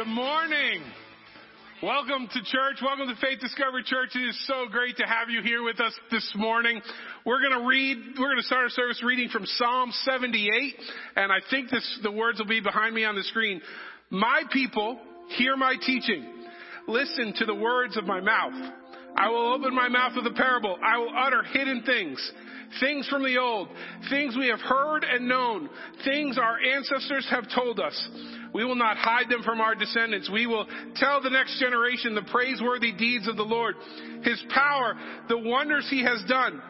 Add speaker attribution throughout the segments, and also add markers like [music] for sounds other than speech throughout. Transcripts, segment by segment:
Speaker 1: Good morning. Welcome to church. Welcome to Faith Discovery Church. It is so great to have you here with us this morning. We're going to read, we're going to start our service reading from Psalm 78, and I think this, the words will be behind me on the screen. My people, hear my teaching. Listen to the words of my mouth. I will open my mouth with a parable. I will utter hidden things things from the old, things we have heard and known, things our ancestors have told us. We will not hide them from our descendants. We will tell the next generation the praiseworthy deeds of the Lord, His power, the wonders He has done.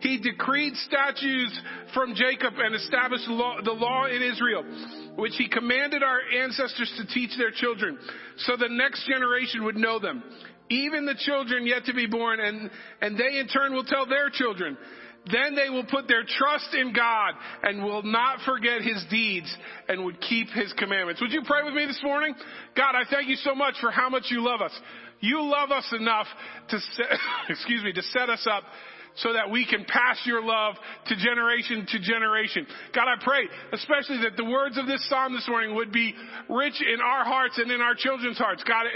Speaker 1: He decreed statutes from Jacob and established the law in Israel, which He commanded our ancestors to teach their children, so the next generation would know them. Even the children yet to be born, and, and they in turn will tell their children. Then they will put their trust in God and will not forget his deeds and would keep his commandments. Would you pray with me this morning? God, I thank you so much for how much you love us. You love us enough to set, [coughs] excuse me, to set us up so that we can pass your love to generation to generation. God, I pray especially that the words of this psalm this morning would be rich in our hearts and in our children's hearts. God,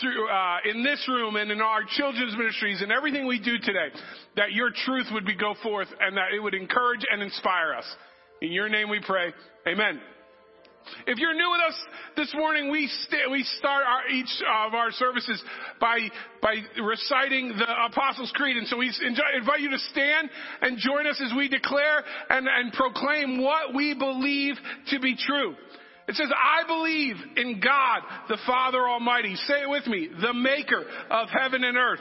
Speaker 1: through, uh, in this room and in our children's ministries and everything we do today, that your truth would be go forth and that it would encourage and inspire us. In your name we pray. Amen. If you're new with us this morning, we st- we start our, each of our services by by reciting the Apostles' Creed, and so we enjoy, invite you to stand and join us as we declare and, and proclaim what we believe to be true. It says, I believe in God, the Father Almighty. Say it with me. The maker of heaven and earth.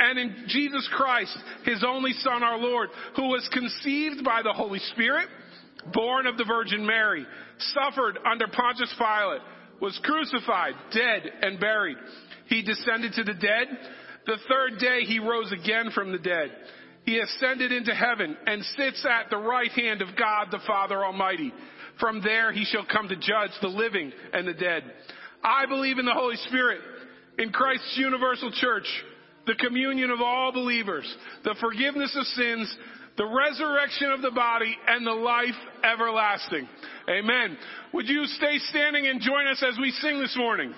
Speaker 1: And in Jesus Christ, His only Son, our Lord, who was conceived by the Holy Spirit, born of the Virgin Mary, suffered under Pontius Pilate, was crucified, dead, and buried. He descended to the dead. The third day he rose again from the dead. He ascended into heaven and sits at the right hand of God the Father Almighty. From there he shall come to judge the living and the dead. I believe in the Holy Spirit, in Christ's universal church, the communion of all believers, the forgiveness of sins, the resurrection of the body, and the life everlasting. Amen. Would you stay standing and join us as we sing this morning?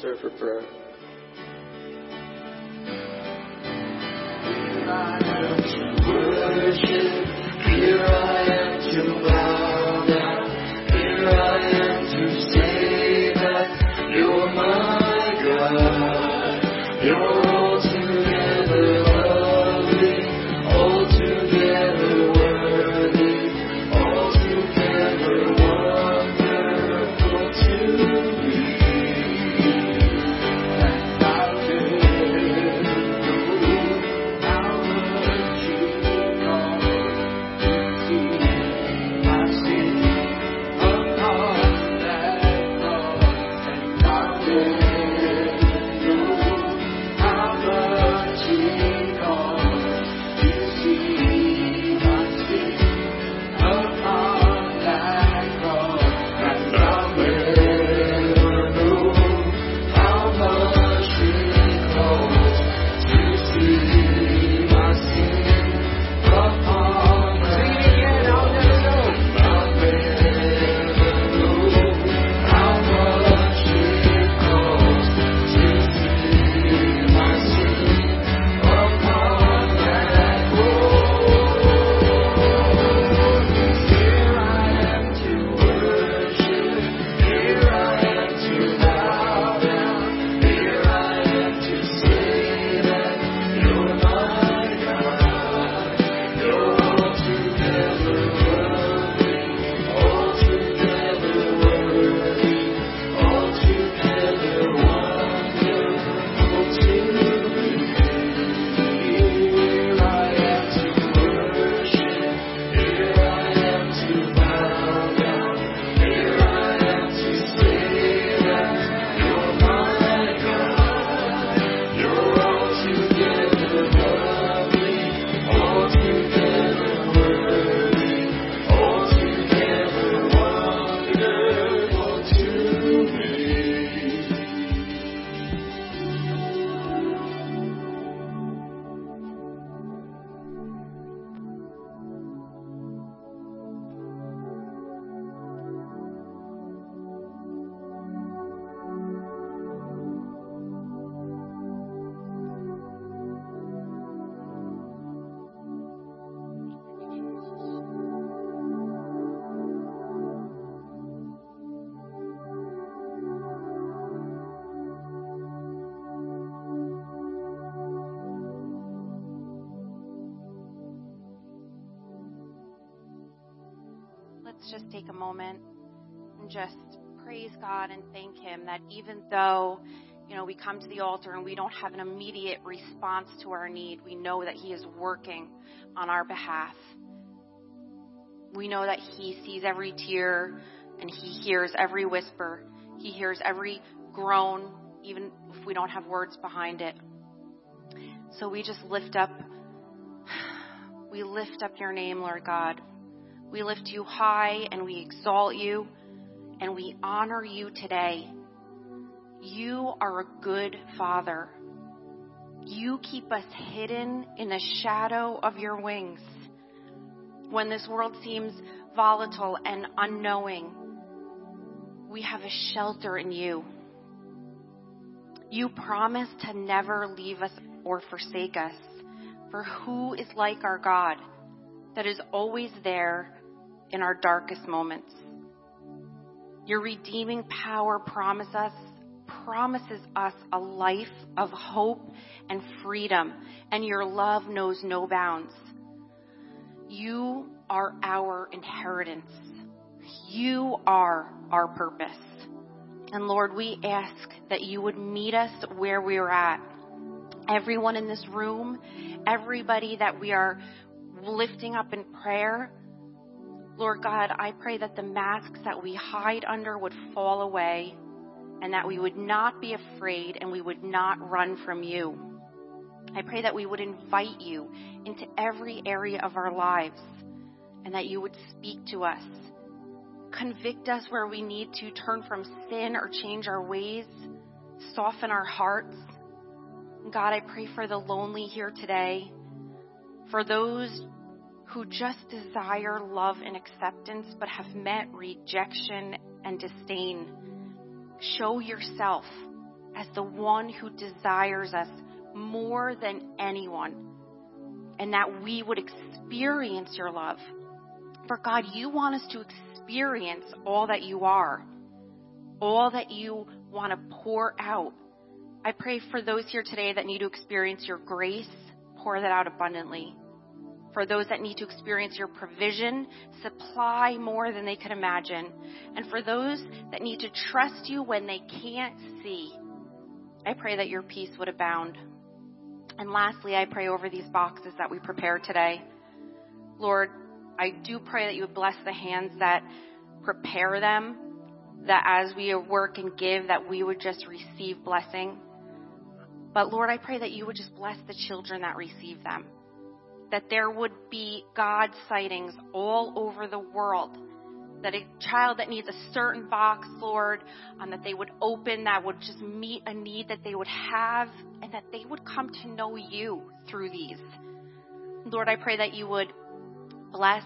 Speaker 2: Altar for
Speaker 3: take a moment and just praise God and thank Him that even though, you know, we come to the altar and we don't have an immediate response to our need, we know that He is working on our behalf. We know that He sees every tear and He hears every whisper. He hears every groan, even if we don't have words behind it. So we just lift up, [sighs] we lift up your name, Lord God. We lift you high and we exalt you and we honor you today. You are a good father. You keep us hidden in the shadow of your wings. When this world seems volatile and unknowing, we have a shelter in you. You promise to never leave us or forsake us. For who is like our God that is always there in our darkest moments? Your redeeming power promise us, promises us a life of hope and freedom, and your love knows no bounds. You are our inheritance. You are our purpose. And Lord, we ask that you would meet us where we are at. Everyone in this room, everybody that we are lifting up in prayer, Lord God, I pray that the masks that we hide under would fall away and that we would not be afraid and we would not run from you. I pray that we would invite you into every area of our lives and that you would speak to us. Convict us where we need to turn from sin or change our ways, soften our hearts. God, I pray for the lonely here today, for those who just desire love and acceptance but have met rejection and disdain. Show yourself as the one who desires us more than anyone and that we would experience your love. For God, you want us to experience all that you are, all that you want to pour out. I pray for those here today that need to experience your grace, pour that out abundantly. For those that need to experience your provision, supply more than they could imagine. And for those that need to trust you when they can't see, I pray that your peace would abound. And lastly, I pray over these boxes that we prepare today. Lord, I do pray that you would bless the hands that prepare them, that as we work and give, that we would just receive blessing. But Lord, I pray that you would just bless the children that receive them. That there would be God sightings all over the world. That a child that needs a certain box, Lord, um, that they would open, that would just meet a need that they would have, and that they would come to know you through these. Lord, I pray that you would bless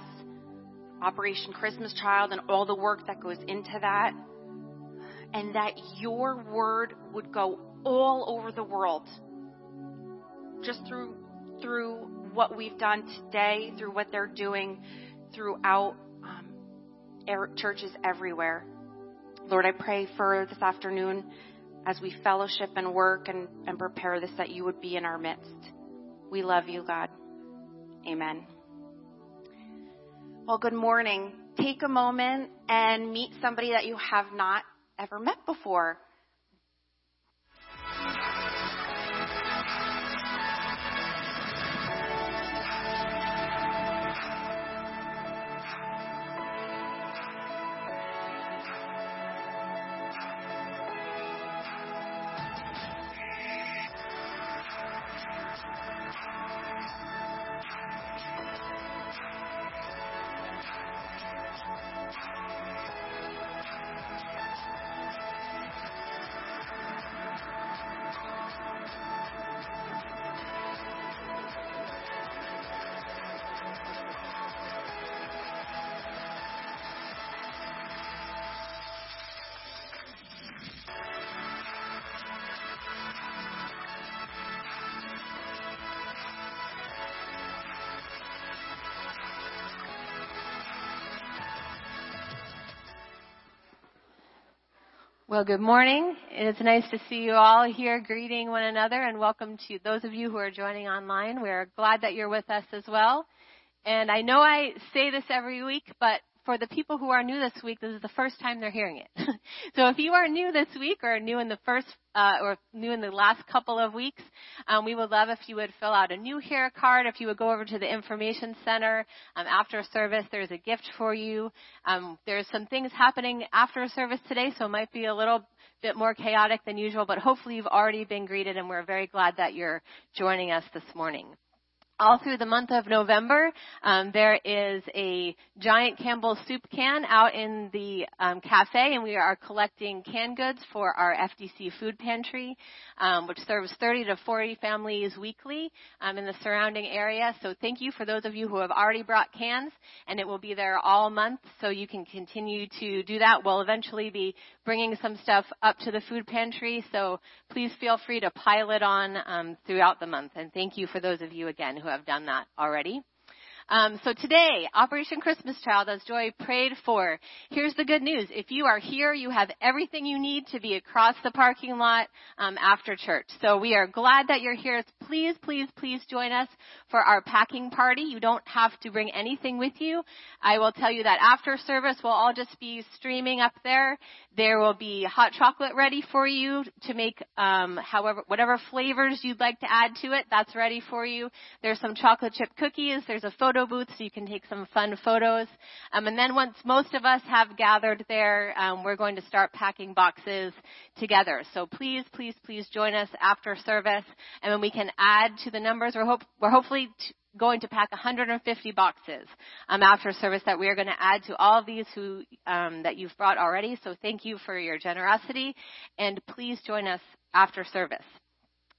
Speaker 3: Operation Christmas Child and all the work that goes into that, and that your word would go all over the world, just through through what we've done today, through what they're doing throughout um, er- churches everywhere. Lord, I pray for this afternoon as we fellowship and work and, and prepare this that you would be in our midst. We love you, God. Amen. Well, good morning. Take a moment and meet somebody that you have not ever met before.
Speaker 4: Well, good morning. It's nice to see you all here greeting one another and welcome to those of you who are joining online. We're glad that you're with us as well. And I know I say this every week, but for the people who are new this week, this is the first time they're hearing it. [laughs] so if you are new this week or new in the first uh, or new in the last couple of weeks, um, we would love if you would fill out a new hair card. If you would go over to the information center um, after service, there's a gift for you. Um, there's some things happening after service today, so it might be a little bit more chaotic than usual, but hopefully you've already been greeted, and we're very glad that you're joining us this morning all through the month of November, um, there is a giant Campbell's soup can out in the um, cafe, and we are collecting canned goods for our FDC food pantry, um, which serves 30 to 40 families weekly um, in the surrounding area. So thank you for those of you who have already brought cans, and it will be there all month, so you can continue to do that. We'll eventually be bringing some stuff up to the food pantry, so please feel free to pile it on um, throughout the month. And thank you for those of you again who have done that already. Um, so today, Operation Christmas Child, as Joy prayed for, here's the good news. If you are here, you have everything you need to be across the parking lot um, after church. So we are glad that you're here. Please, please, please join us for our packing party. You don't have to bring anything with you. I will tell you that after service, we'll all just be streaming up there. There will be hot chocolate ready for you to make um, however whatever flavors you'd like to add to it. That's ready for you. There's some chocolate chip cookies. There's a photo booth so you can take some fun photos. Um, and then once most of us have gathered there, um, we're going to start packing boxes together. So please, please, please join us after service, and then we can add to the numbers. We're, hope, we're hopefully t- going to pack 150 boxes um, after service that we are going to add to all of these who um, that you've brought already. So thank you for your generosity, and please join us after service.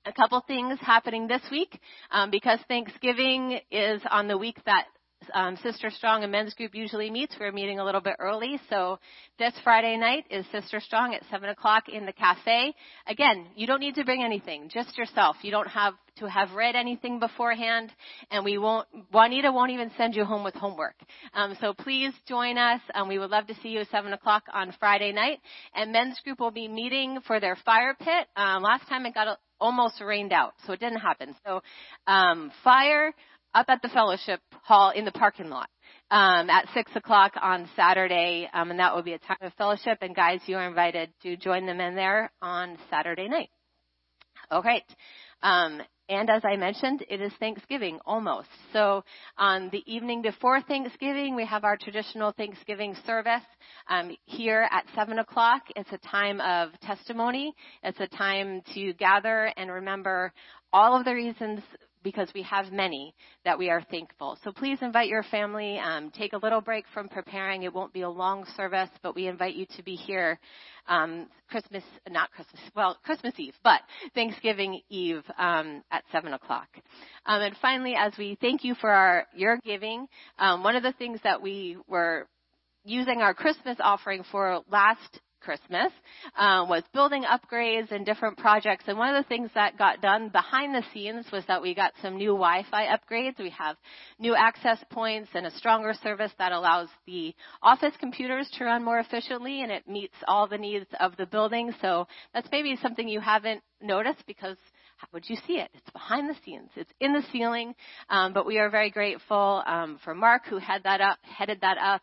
Speaker 4: A couple things happening this week um, because Thanksgiving is on the week that um, Sister Strong and Men's Group usually meets. We're meeting a little bit early, so this Friday night is Sister Strong at 7 o'clock in the cafe. Again, you don't need to bring anything, just yourself. You don't have to have read anything beforehand, and we won't, Juanita won't even send you home with homework. Um, so please join us. Um, we would love to see you at 7 o'clock on Friday night. And Men's Group will be meeting for their fire pit. Um, last time it got almost rained out, so it didn't happen. So um, fire up at the fellowship hall in the parking lot um, at six o'clock on Saturday, um, and that will be a time of fellowship. And guys, you are invited to join them in there on Saturday night. All right. Um, and as I mentioned, it is Thanksgiving almost. So on the evening before Thanksgiving, we have our traditional Thanksgiving service um, here at seven o'clock. It's a time of testimony. It's a time to gather and remember all of the reasons because we have many that we are thankful. So please invite your family. Um, take a little break from preparing. It won't be a long service, but we invite you to be here um, Christmas, not Christmas, well, Christmas Eve, but Thanksgiving Eve um, at 7 o'clock. Um, and finally, as we thank you for our, your giving, um, one of the things that we were using our Christmas offering for last Christmas um, was building upgrades and different projects. And one of the things that got done behind the scenes was that we got some new Wi-Fi upgrades. We have new access points and a stronger service that allows the office computers to run more efficiently, and it meets all the needs of the building. So that's maybe something you haven't noticed because how would you see it? It's behind the scenes. It's in the ceiling. Um, but we are very grateful um, for Mark who had that up, headed that up.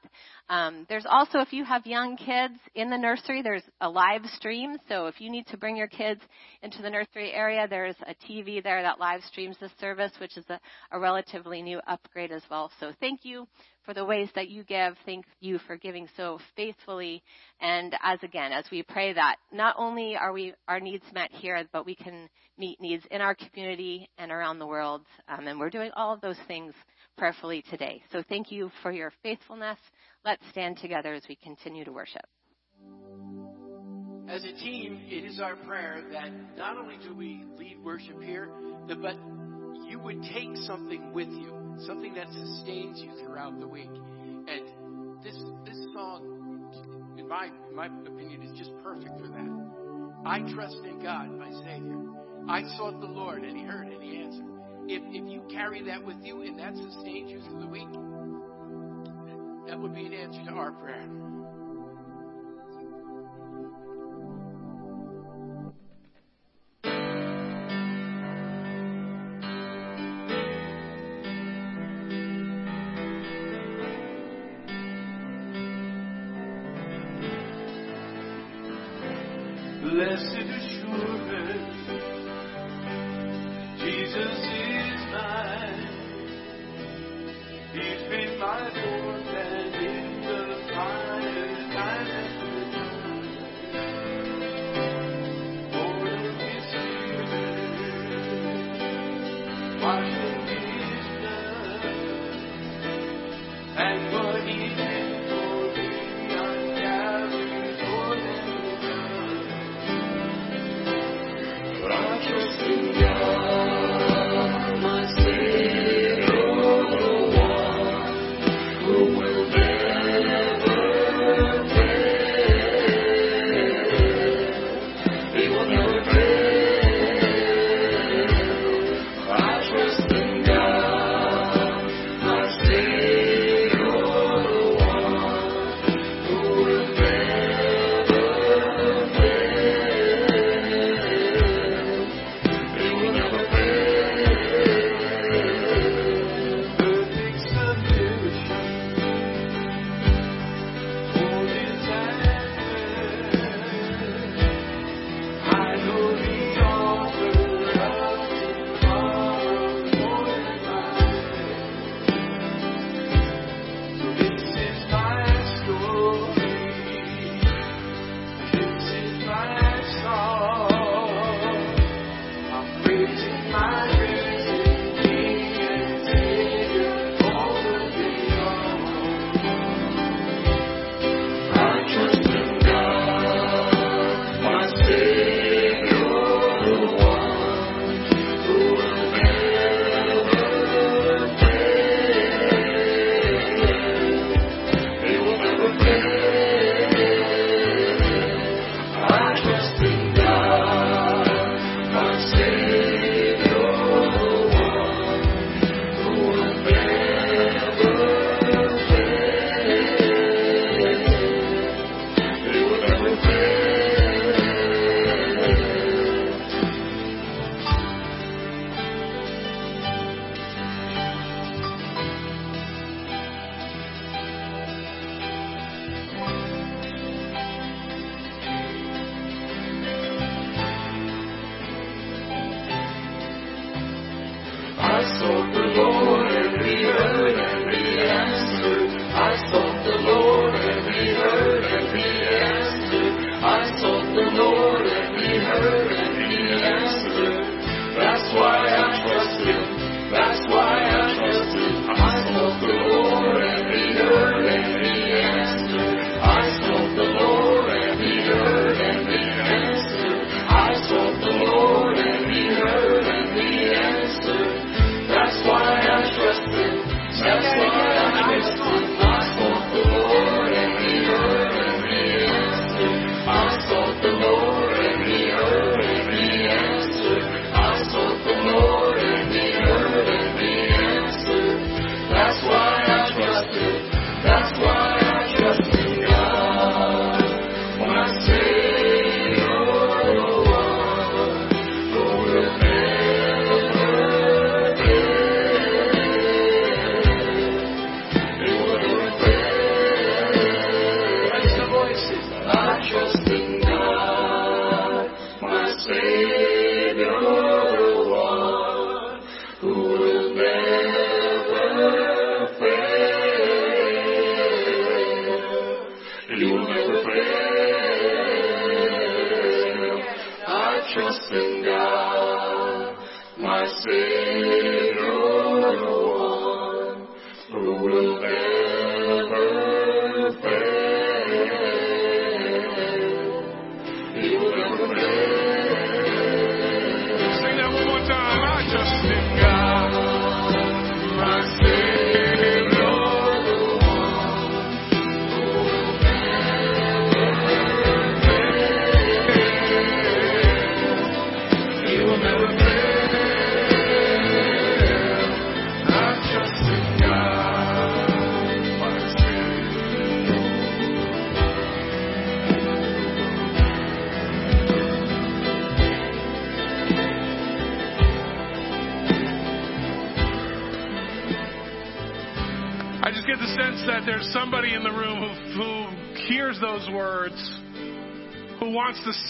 Speaker 4: Um, there's also, if you have young kids in the nursery, there's a live stream. So if you need to bring your kids into the nursery area, there's a TV there that live streams the service, which is a, a relatively new upgrade as well. So thank you for the ways that you give. Thank you for giving so faithfully. And as again, as we pray that not only are we our needs met here, but we can meet needs in our community and around the world. Um, and we're doing all of those things prayerfully today. So thank you for your faithfulness. Let's stand together as we continue to worship.
Speaker 5: As a team, it is our prayer that not only do we lead worship here, but you would take something with you, something that sustains you throughout the week. And this this song, in my my opinion, is just perfect for that. I trust in God, my Savior. I sought the Lord, and He heard and He answered. If if you carry that with you and that sustains you through the week, that would be an answer to our prayer.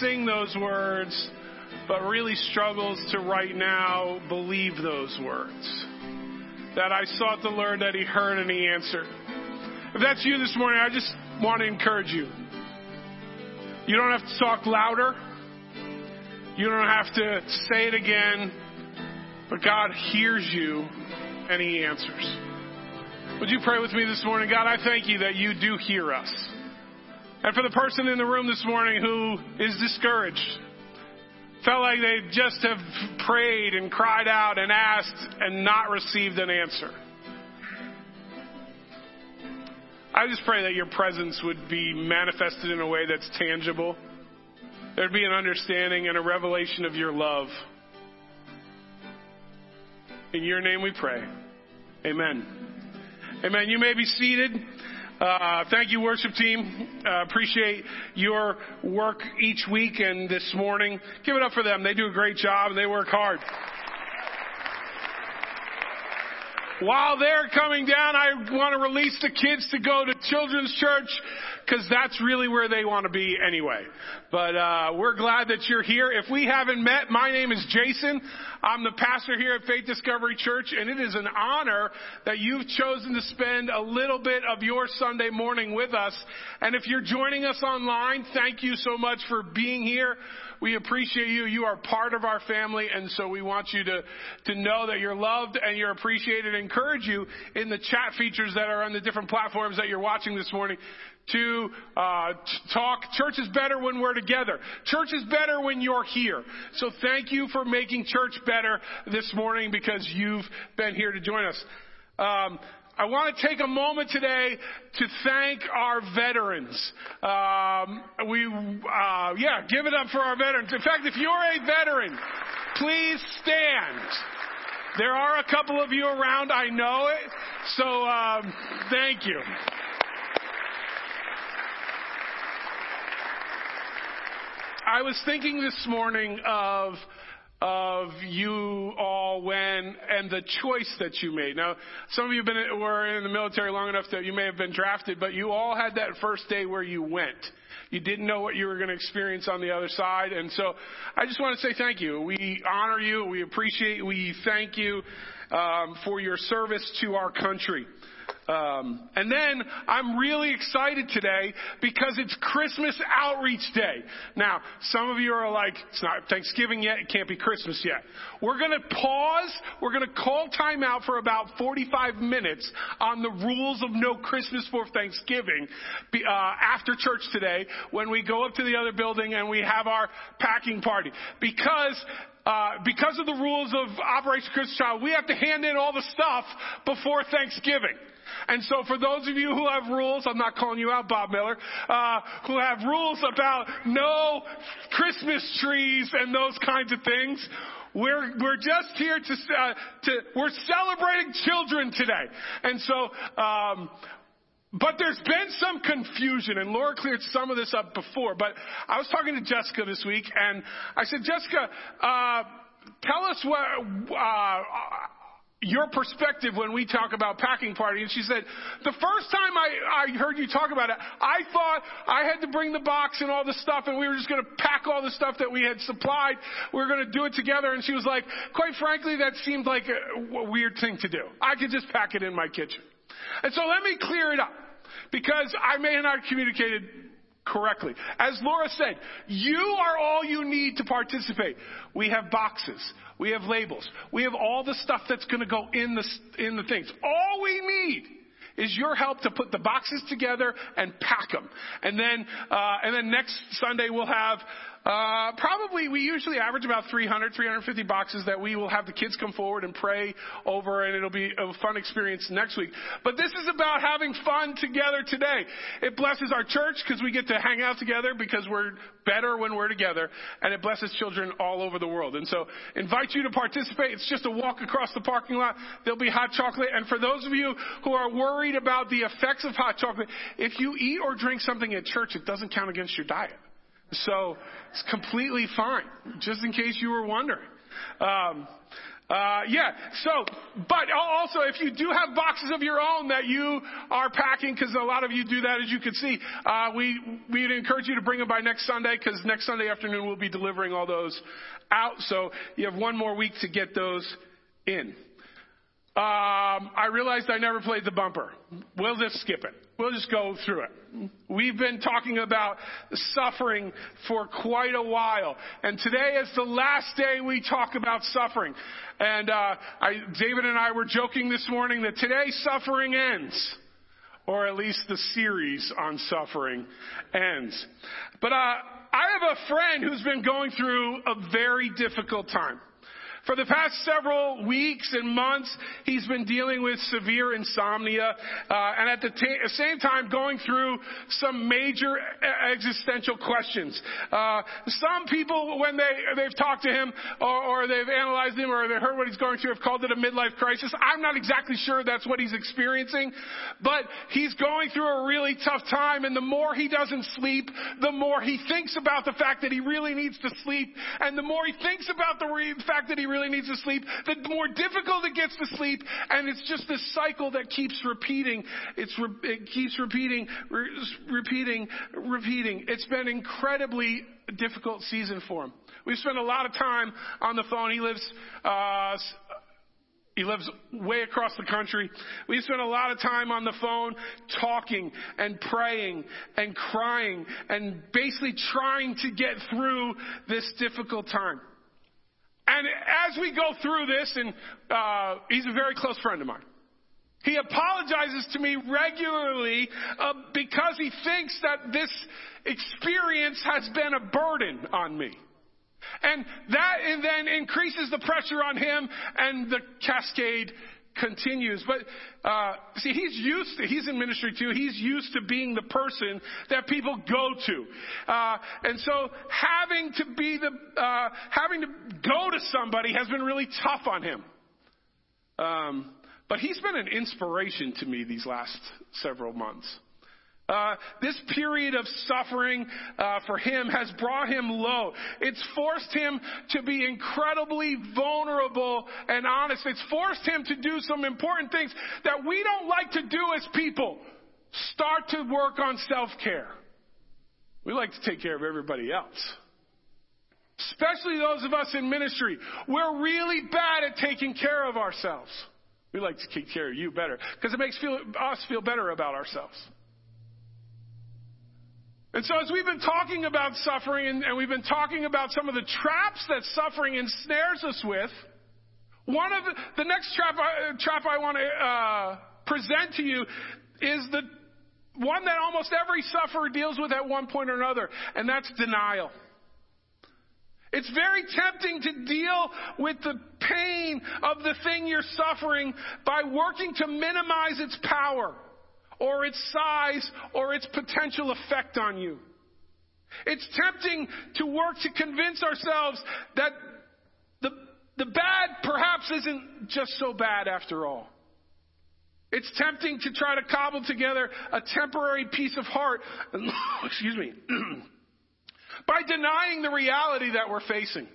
Speaker 1: Sing those words, but really struggles to right now believe those words. That I sought the Lord, that He heard and He answered. If that's you this morning, I just want to encourage you. You don't have to talk louder. You don't have to say it again. But God hears you and He answers. Would you pray with me this morning? God, I thank you that you do hear us. And for the person in the room this morning who is discouraged, felt like they just have prayed and cried out and asked and not received an answer. I just pray that your presence would be manifested in a way that's tangible. There'd be an understanding and a revelation of your love. In your name we pray. Amen. Amen. You may be seated. Uh, thank you, worship team. Uh, appreciate your work each week and this morning. Give it up for them. They do a great job and they work hard. While they're coming down, I want to release the kids to go to children's church because that's really where they want to be anyway. But uh, we're glad that you're here. If we haven't met, my name is Jason. I'm the pastor here at Faith Discovery Church, and it is an honor that you've chosen to spend a little bit of your Sunday morning with us. And if you're joining us online, thank you so much for being here. We appreciate you. You are part of our family, and so we want you to, to know that you're loved and you're appreciated. Encourage you in the chat features that are on the different platforms that you're watching this morning to uh, talk. Church is better when we're together. Church is better when you're here. So thank you for making church better this morning because you've been here to join us. Um, I want to take a moment today to thank our veterans. Um, we, uh, yeah, give it up for our veterans. In fact, if you're a veteran, please stand. There are a couple of you around, I know it. So um, thank you. I was thinking this morning of of you all when and the choice that you made. Now, some of you been were in the military long enough that you may have been drafted, but you all had that first day where you went. You didn't know what you were going to experience on the other side, and so I just want to say thank you. We honor you. We appreciate. We thank you um, for your service to our country. Um, and then I'm really excited today because it's Christmas Outreach Day. Now, some of you are like, it's not Thanksgiving yet, it can't be Christmas yet. We're going to pause, we're going to call time out for about 45 minutes on the rules of no Christmas for Thanksgiving uh, after church today when we go up to the other building and we have our packing party. Because uh, because of the rules of Operation Christmas Child, we have to hand in all the stuff before Thanksgiving. And so for those of you who have rules, I'm not calling you out, Bob Miller, uh, who have rules about no Christmas trees and those kinds of things, we're, we're just here to, uh, to, we're celebrating children today. And so, um, but there's been some confusion, and Laura cleared some of this up before. But I was talking to Jessica this week, and I said, Jessica, uh, tell us what uh, your perspective when we talk about packing party. And she said, the first time I, I heard you talk about it, I thought I had to bring the box and all the stuff, and we were just going to pack all the stuff that we had supplied. We were going to do it together. And she was like, quite frankly, that seemed like a, a weird thing to do. I could just pack it in my kitchen. And so let me clear it up. because I may not have communicated correctly. As Laura said, you are all you need to participate. We have boxes. We have labels. We have all the stuff that's going to go in the, in the things. All we need is your help to put the boxes together and pack them. And then, uh, and then next Sunday we'll have uh, probably we usually average about 300, 350 boxes that we will have the kids come forward and pray over, and it'll be a fun experience next week. But this is about having fun together today. It blesses our church because we get to hang out together because we're better when we're together, and it blesses children all over the world. And so, invite you to participate. It's just a walk across the parking lot. There'll be hot chocolate, and for those of you who are worried about the effects of hot chocolate, if you eat or drink something at church, it doesn't count against your diet. So it's completely fine, just in case you were wondering. Um, uh, yeah. So, but also, if you do have boxes of your own that you are packing, because a lot of you do that, as you can see, uh, we we'd encourage you to bring them by next Sunday, because next Sunday afternoon we'll be delivering all those out. So you have one more week to get those in. Um, I realized I never played the bumper. We'll just skip it. We'll just go through it. We've been talking about suffering for quite a while, and today is the last day we talk about suffering. And uh, I, David and I were joking this morning that today suffering ends, or at least the series on suffering ends. But uh, I have a friend who's been going through a very difficult time. For the past several weeks and months, he's been dealing with severe insomnia, uh, and at the same time going through some major existential questions. Uh, some people, when they they've talked to him or, or they've analyzed him or they've heard what he's going through, have called it a midlife crisis. I'm not exactly sure that's what he's experiencing, but he's going through a really tough time, and the more he doesn't sleep, the more he thinks about the fact that he really needs to sleep, and the more he thinks about the re- fact that he really needs to sleep, the more difficult it gets to sleep, and it's just this cycle that keeps repeating. It's re- it keeps repeating, re- repeating, repeating. It's been incredibly difficult season for him. We've spent a lot of time on the phone. He lives. Uh, he lives way across the country. We spent a lot of time on the phone talking and praying and crying and basically trying to get through this difficult time. And as we go through this, and uh, he's a very close friend of mine. He apologizes to me regularly uh, because he thinks that this experience has been a burden on me. And that then increases the pressure on him, and the cascade continues. But uh, see, he's used to, he's in ministry too. He's used to being the person that people go to, uh, and so having to be the uh, having to go to somebody has been really tough on him. Um, but he's been an inspiration to me these last several months. Uh, this period of suffering uh, for him has brought him low. It's forced him to be incredibly vulnerable and honest. It's forced him to do some important things that we don't like to do as people. Start to work on self care. We like to take care of everybody else. Especially those of us in ministry. We're really bad at taking care of ourselves. We like to take care of you better because it makes feel, us feel better about ourselves. And so, as we've been talking about suffering and, we've been talking about some of the traps that suffering ensnares us with, one of the, the next trap I, trap I want to uh, present to you is the one that almost every sufferer deals with at one point or another, and that's denial. It's very tempting to deal with the pain of the thing you're suffering by working to minimize its power or its size or its potential effect on you. It's tempting to work to convince ourselves that the, the bad perhaps isn't just so bad after all. It's tempting to try to cobble together a temporary peace of heart, [coughs] excuse me, [clears throat] by denying the reality that we're facing.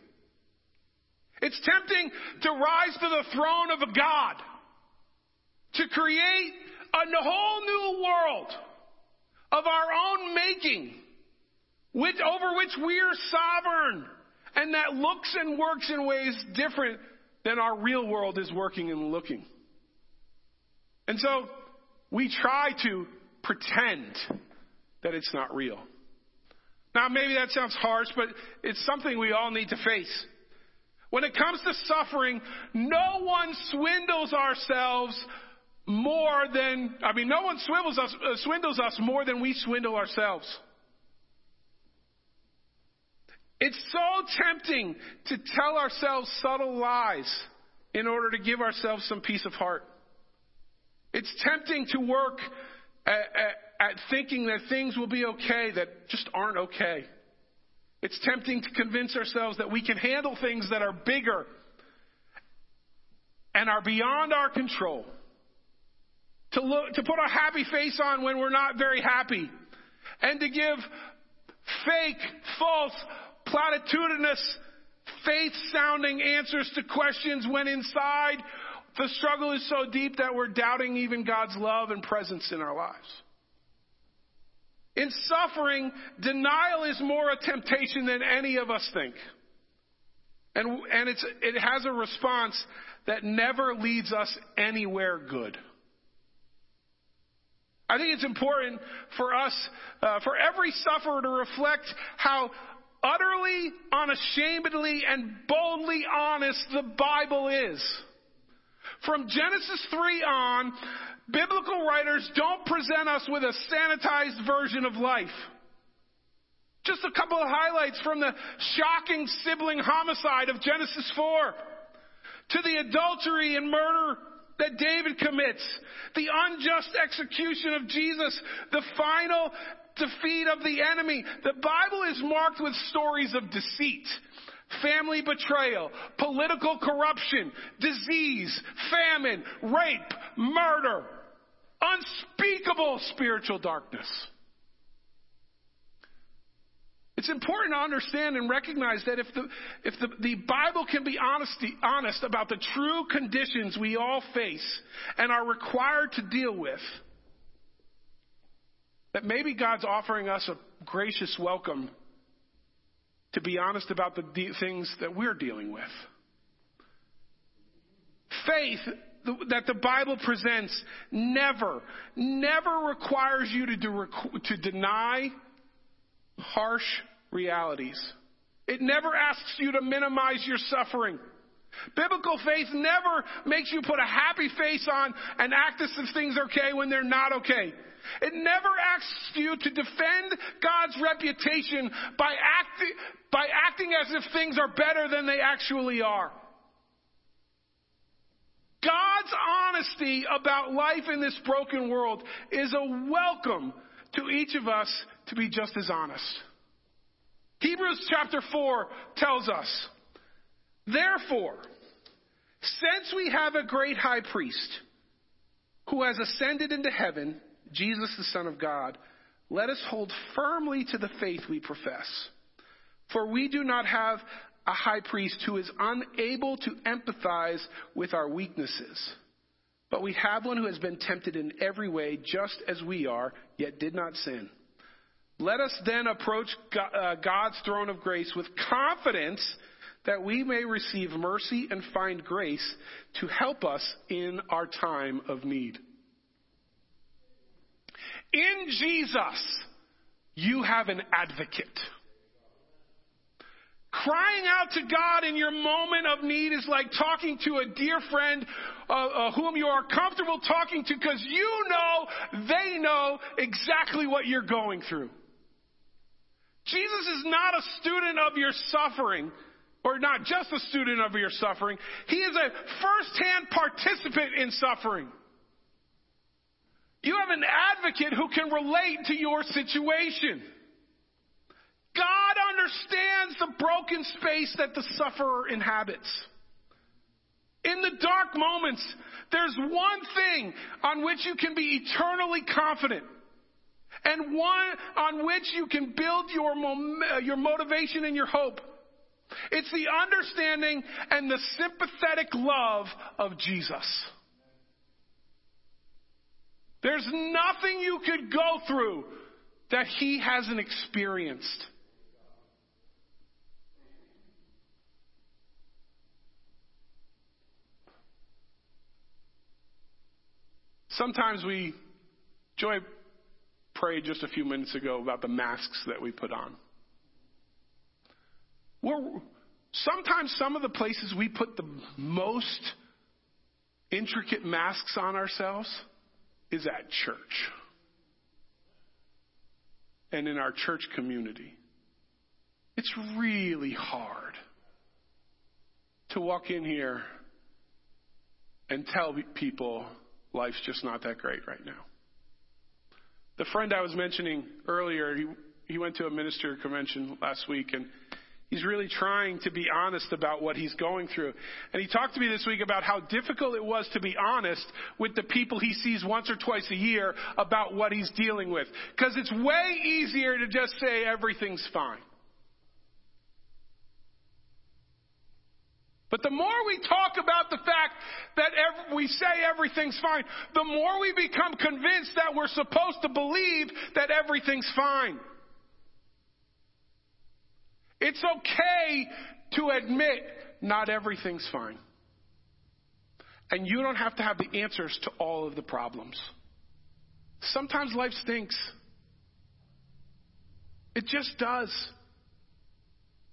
Speaker 1: It's tempting to rise to the throne of a God, to create a whole new world of our own making, which, over which we're sovereign, and that looks and works in ways different than our real world is working and looking. And so we try to pretend that it's not real. Now, maybe that sounds harsh, but it's something we all need to face. When it comes to suffering, no one swindles ourselves more than, I mean, no one swindles us, uh, swindles us more than we swindle ourselves. It's so tempting to tell ourselves subtle lies in order to give ourselves some peace of heart. It's tempting to work at, at, at thinking that things will be okay that just aren't okay. It's tempting to convince ourselves that we can handle things that are bigger and are beyond our control. To look, to put a happy face on when we're not very happy. And to give fake, false, platitudinous, faith sounding answers to questions when inside the struggle is so deep that we're doubting even God's love and presence in our lives. In suffering, denial is more a temptation than any of us think. And, and it has a response that never leads us anywhere good. I think it's important for us, uh, for every sufferer to reflect how utterly, unashamedly, and boldly honest the Bible is. From Genesis 3 on, biblical writers don't present us with a sanitized version of life. Just a couple of highlights from the shocking sibling homicide of Genesis 4 to the adultery and murder that David commits, the unjust execution of Jesus, the final defeat of the enemy. The Bible is marked with stories of deceit, family betrayal, political corruption, disease, famine, rape, murder, unspeakable spiritual darkness. It's important to understand and recognize that if the, if the, the Bible can be honesty, honest about the true conditions we all face and are required to deal with, that maybe God's offering us a gracious welcome to be honest about the de- things that we're dealing with. Faith that the Bible presents never, never requires you to, do, to deny harsh realities. It never asks you to minimize your suffering. Biblical faith never makes you put a happy face on and act as if things are okay when they're not okay. It never asks you to defend God's reputation by acting, by acting as if things are better than they actually are. God's honesty about life in this broken world is a welcome to each of us to be just as honest. Hebrews chapter 4 tells us, Therefore, since we have a great high priest who has ascended into heaven, Jesus the Son of God, let us hold firmly to the faith we profess. For we do not have a high priest who is unable to empathize with our weaknesses. But we have one who has been tempted in every way, just as we are, yet did not sin. Let us then approach uh, God's throne of grace with confidence that we may receive mercy and find grace to help us in our time of need. In Jesus, you have an advocate. Crying out to God in your moment of need is like talking to a dear friend uh, uh, whom you are comfortable talking to because you know they know exactly what you're going through. Jesus is not a student of your suffering, or not just a student of your suffering. He is a first-hand participant in suffering. You have an advocate who can relate to your situation. God understands the broken space that the sufferer inhabits. In the dark moments, there's one thing on which you can be eternally confident and one on which you can build your, mom- uh, your motivation and your hope. It's the understanding and the sympathetic love of Jesus. There's nothing you could go through that he hasn't experienced. Sometimes we, Joy prayed just a few minutes ago about the masks that we put on. We're, sometimes some of the places we put the most intricate masks on ourselves is at church and in our church community. It's really hard to walk in here and tell people life's just not that great right now. The friend I was mentioning earlier, he, he went to a minister convention last week and he's really trying to be honest about what he's going through. And he talked to me this week about how difficult it was to be honest with the people he sees once or twice a year about what he's dealing with. Because it's way easier to just say everything's fine. But the more we talk about the fact that ev- we say everything's fine, the more we become convinced that we're supposed to believe that everything's fine. It's okay to admit not everything's fine. And you don't have to have the answers to all of the problems. Sometimes life stinks. It just does.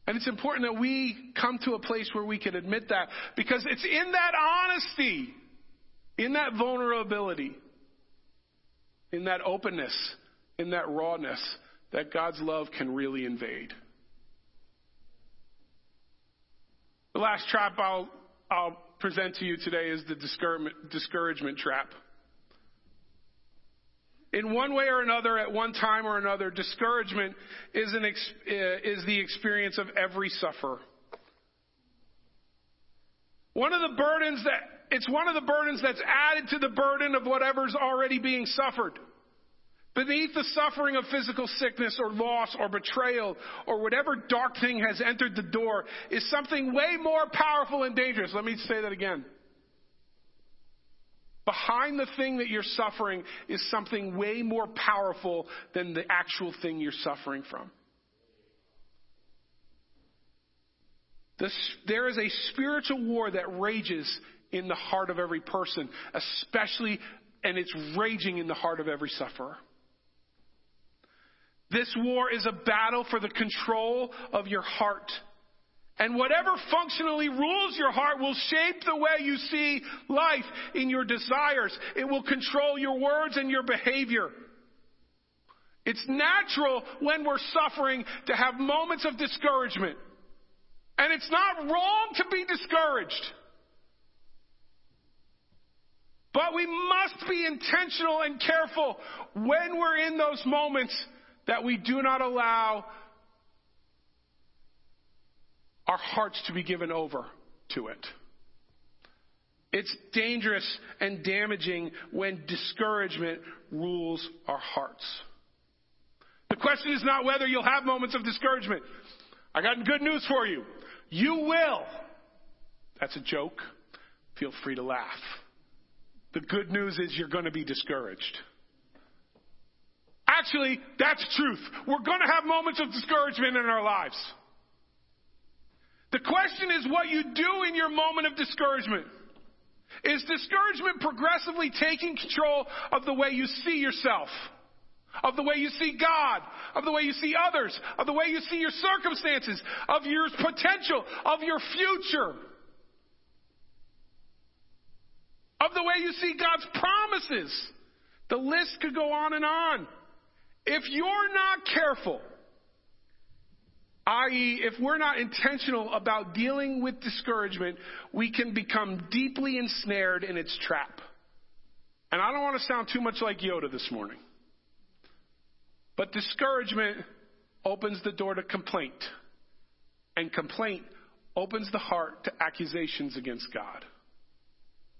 Speaker 1: And it's important that we come to a place where we can admit that because it's in that honesty, in that vulnerability, in that openness, in that rawness that God's love can really invade. The last trap I'll, I'll present to you today is the discouragement, discouragement trap. In one way or another, at one time or another, discouragement is, an ex- uh, is the experience of every sufferer. One of the burdens that, it's one of the burdens that's added to the burden of whatever's already being suffered. Beneath the suffering of physical sickness or loss or betrayal or whatever dark thing has entered the door is something way more powerful and dangerous. Let me say that again. Behind the thing that you're suffering is something way more powerful than the actual thing you're suffering from. This, there is a spiritual war that rages in the heart of every person, especially, and it's raging in the heart of every sufferer. This war is a battle for the control of your heart. And whatever functionally rules your heart will shape the way you see life in your desires. It will control your words and your behavior. It's natural when we're suffering to have moments of discouragement. And it's not wrong to be discouraged. But we must be intentional and careful when we're in those moments that we do not allow our hearts to be given over to it. It's dangerous and damaging when discouragement rules our hearts. The question is not whether you'll have moments of discouragement. I got good news for you. You will. That's a joke. Feel free to laugh. The good news is you're going to be discouraged. Actually, that's truth. We're going to have moments of discouragement in our lives. The question is what you do in your moment of discouragement. Is discouragement progressively taking control of the way you see yourself? Of the way you see God, of the way you see others, of the way you see your circumstances, of your potential, of your future, of the way you see God's promises. The list could go on and on. If you're not careful, i.e., if we're not intentional about dealing with discouragement, we can become deeply ensnared in its trap. And I don't want to sound too much like Yoda this morning. But discouragement opens the door to complaint. And complaint opens the heart to accusations against God.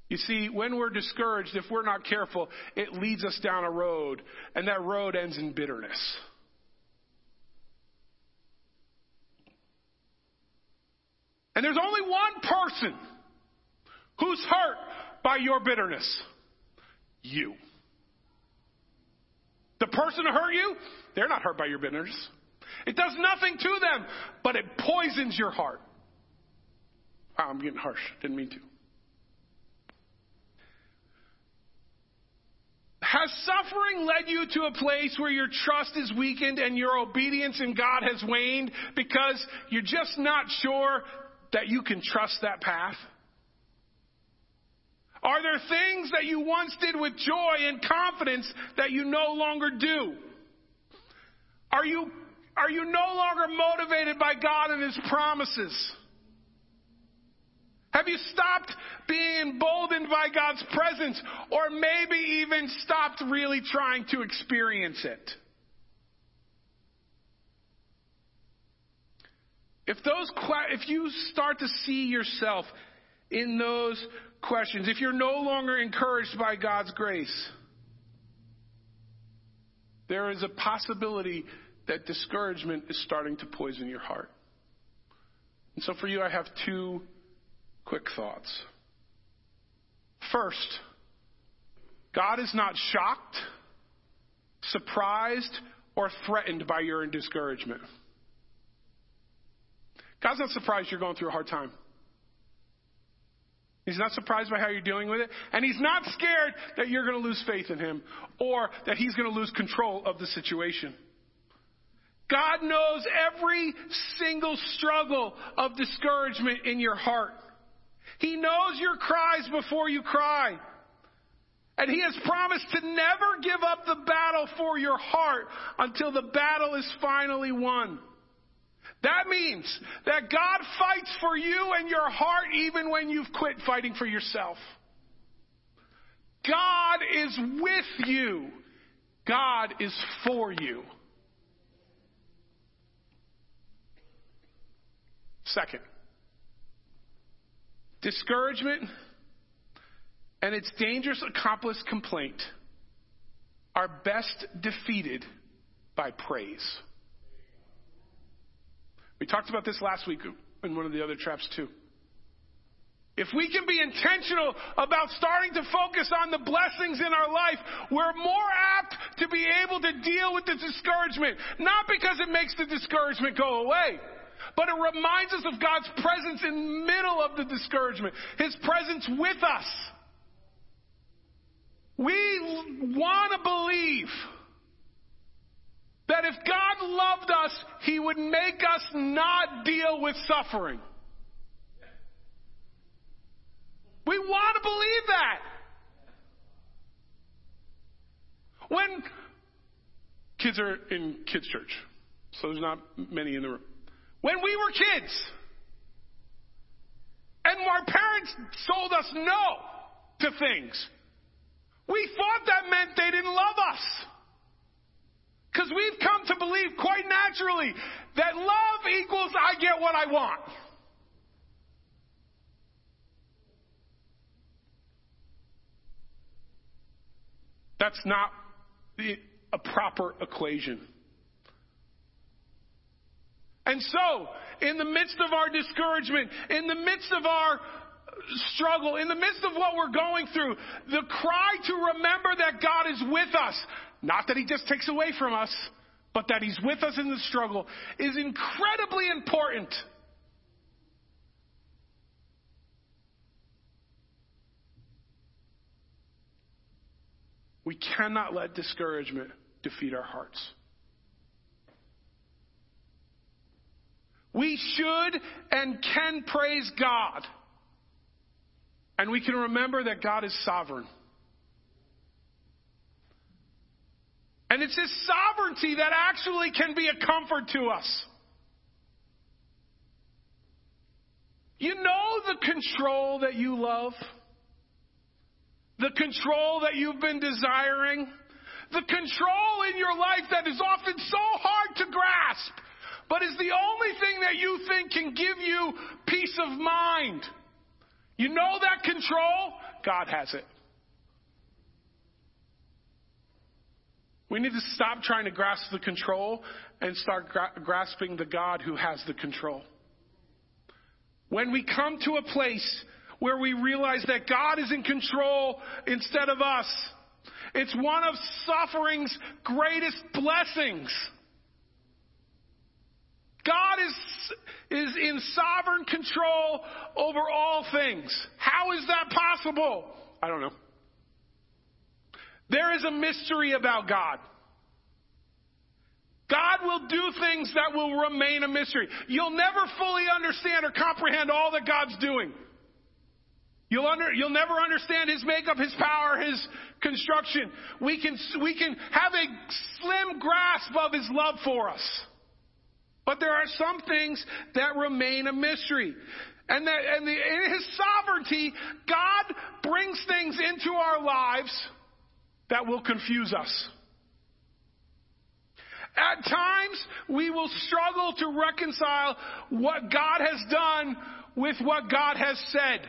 Speaker 1: You see, when we're discouraged, if we're not careful, it leads us down a road, and that road ends in bitterness. And there's only one person who's hurt by your bitterness you. The person who hurt you, they're not hurt by your bitterness. It does nothing to them, but it poisons your heart. Wow, I'm getting harsh. Didn't mean to. Has suffering led you to a place where your trust is weakened and your obedience in God has waned because you're just not sure that you can trust that path? Are there things that you once did with joy and confidence that you no longer do? Are you, are you no longer motivated by God and His promises? Have you stopped being emboldened by God's presence or maybe even stopped really trying to experience it? If those if you start to see yourself in those questions, if you're no longer encouraged by God's grace, there is a possibility that discouragement is starting to poison your heart. And so for you, I have two quick thoughts. First, God is not shocked, surprised, or threatened by your discouragement. God's not surprised you're going through a hard time. He's not surprised by how you're dealing with it. And he's not scared that you're going to lose faith in him or that he's going to lose control of the situation. God knows every single struggle of discouragement in your heart. He knows your cries before you cry. And he has promised to never give up the battle for your heart until the battle is finally won. That means that God fights for you and your heart even when you've quit fighting for yourself. God is with you. God is for you. Second, discouragement and its dangerous accomplice complaint are best defeated by praise. We talked about this last week in one of the other traps too. If we can be intentional about starting to focus on the blessings in our life, we're more apt to be able to deal with the discouragement. Not because it makes the discouragement go away, but it reminds us of God's presence in the middle of the discouragement. His presence with us. We want to believe that if God loved us, He would make us not deal with suffering. We want to believe that. When kids are in kids' church, so there's not many in the room. When we were kids, and our parents told us no to things, we thought that meant they didn't love us. Because we've come to believe quite naturally that love equals I get what I want. That's not a proper equation. And so, in the midst of our discouragement, in the midst of our struggle, in the midst of what we're going through, the cry to remember that God is with us, not that He just takes away from us, but that He's with us in the struggle, is incredibly important. We cannot let discouragement defeat our hearts. We should and can praise God. And we can remember that God is sovereign. And it's His sovereignty that actually can be a comfort to us. You know the control that you love? The control that you've been desiring? The control in your life that is often so hard to grasp, but is the only thing that you think can give you peace of mind. You know that control? God has it. We need to stop trying to grasp the control and start gra- grasping the God who has the control. When we come to a place where we realize that God is in control instead of us, it's one of suffering's greatest blessings. God is, is in sovereign control over all things. How is that possible? I don't know. There is a mystery about God. God will do things that will remain a mystery. You'll never fully understand or comprehend all that God's doing. You'll, under, you'll never understand His makeup, His power, His construction. We can, we can have a slim grasp of His love for us. But there are some things that remain a mystery. And, that, and the, in His sovereignty, God brings things into our lives that will confuse us. At times, we will struggle to reconcile what God has done with what God has said.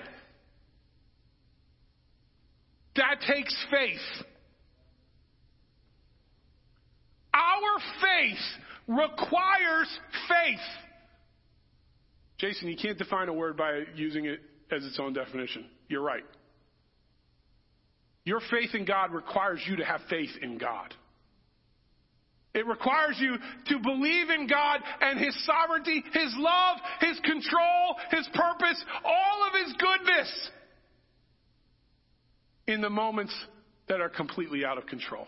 Speaker 1: That takes faith. Our faith requires faith. Jason, you can't define a word by using it as its own definition. You're right. Your faith in God requires you to have faith in God. It requires you to believe in God and His sovereignty, His love, His control, His purpose, all of His goodness in the moments that are completely out of control.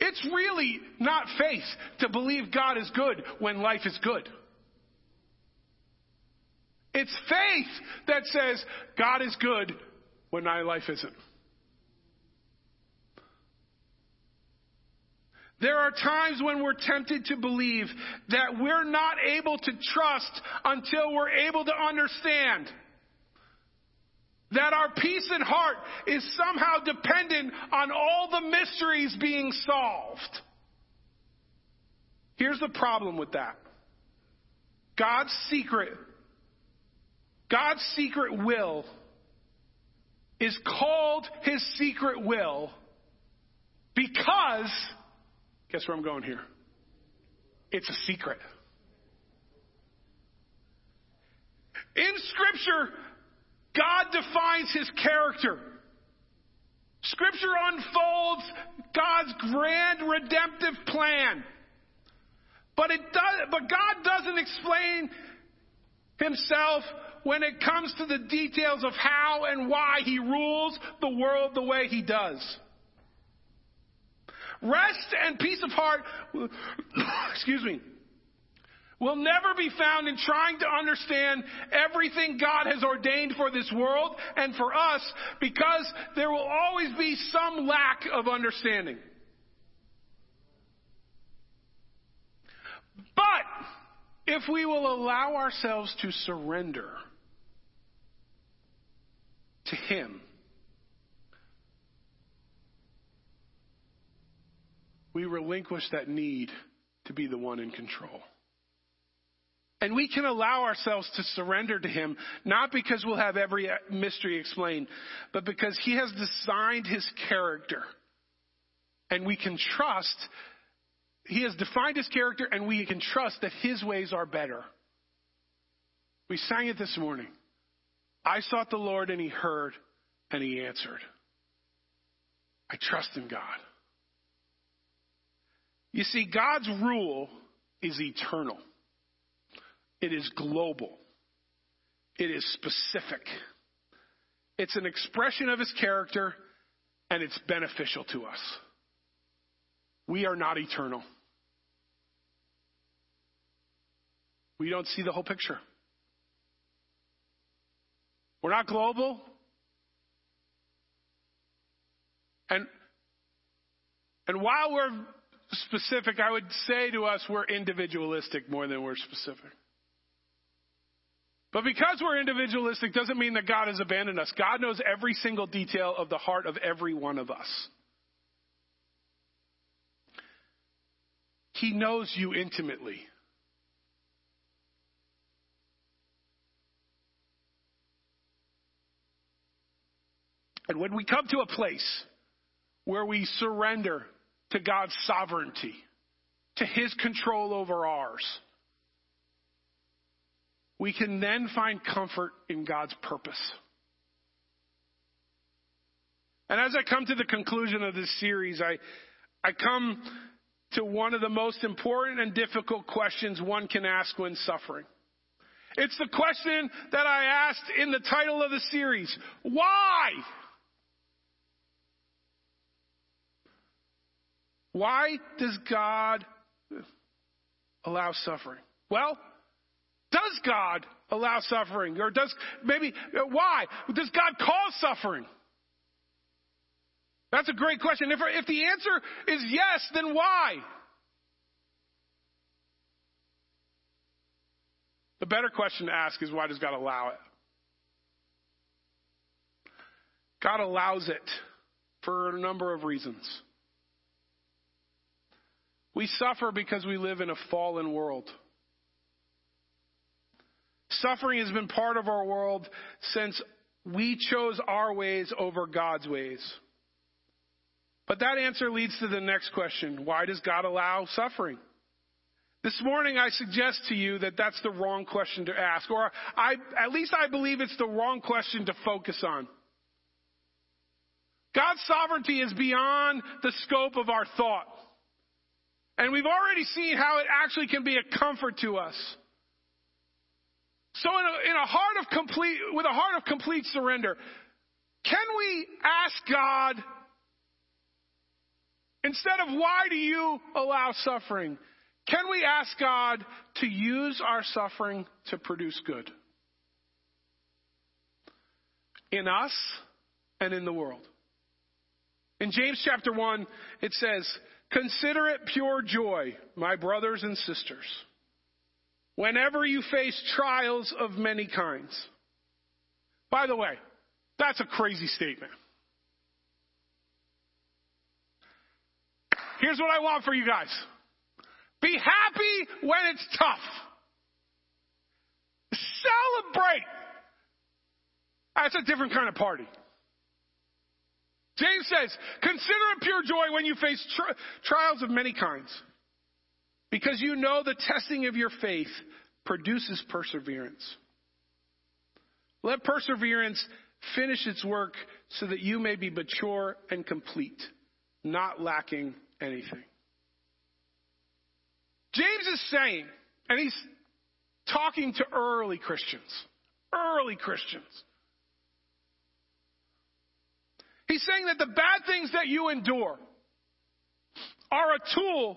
Speaker 1: It's really not faith to believe God is good when life is good. It's faith that says God is good when my life isn't. There are times when we're tempted to believe that we're not able to trust until we're able to understand. That our peace and heart is somehow dependent on all the mysteries being solved. Here's the problem with that. God's secret, God's secret will is called his secret will because Guess where I'm going here? It's a secret. In Scripture, God defines His character. Scripture unfolds God's grand redemptive plan. But it does, but God doesn't explain Himself when it comes to the details of how and why He rules the world the way He does. Rest and peace of heart, [coughs] excuse me, will never be found in trying to understand everything God has ordained for this world and for us because there will always be some lack of understanding. But if we will allow ourselves to surrender to Him, we relinquish that need to be the one in control. And we can allow ourselves to surrender to Him, not because we'll have every mystery explained, but because He has designed His character. And we can trust, He has defined His character, and we can trust that His ways are better. We sang it this morning. I sought the Lord, and He heard, and He answered. I trust in God. You see, God's rule is eternal. It is global. It is specific. It's an expression of his character and it's beneficial to us. We are not eternal. We don't see the whole picture. We're not global. And, and while we're specific, I would say to us we're individualistic more than we're specific. But because we're individualistic doesn't mean that God has abandoned us. God knows every single detail of the heart of every one of us. He knows you intimately. And when we come to a place where we surrender to God's sovereignty, to His control over ours. We can then find comfort in God's purpose. And as I come to the conclusion of this series, I, I come to one of the most important and difficult questions one can ask when suffering. It's the question that I asked in the title of the series. Why? Why does God allow suffering? Well, does God allow suffering? Or does, maybe, uh, why? Does God cause suffering? That's a great question. If, if the answer is yes, then why? The better question to ask is why does God allow it? God allows it for a number of reasons. We suffer because we live in a fallen world. Suffering has been part of our world since we chose our ways over God's ways. But that answer leads to the next question. Why does God allow suffering? This morning I suggest to you that that's the wrong question to ask, or I, at least I believe it's the wrong question to focus on. God's sovereignty is beyond the scope of our thought. And we've already seen how it actually can be a comfort to us. So in a, in a heart of complete, with a heart of complete surrender, can we ask God, instead of why do you allow suffering, can we ask God to use our suffering to produce good? In us and in the world. In James chapter 1, it says, Consider it pure joy, my brothers and sisters, whenever you face trials of many kinds. By the way, that's a crazy statement. Here's what I want for you guys. Be happy when it's tough. Celebrate. That's a different kind of party. James says, consider it pure joy when you face tri- trials of many kinds. Because you know the testing of your faith produces perseverance. Let perseverance finish its work so that you may be mature and complete, not lacking anything. James is saying, and he's talking to early Christians, early Christians. He's saying that the bad things that you endure are a tool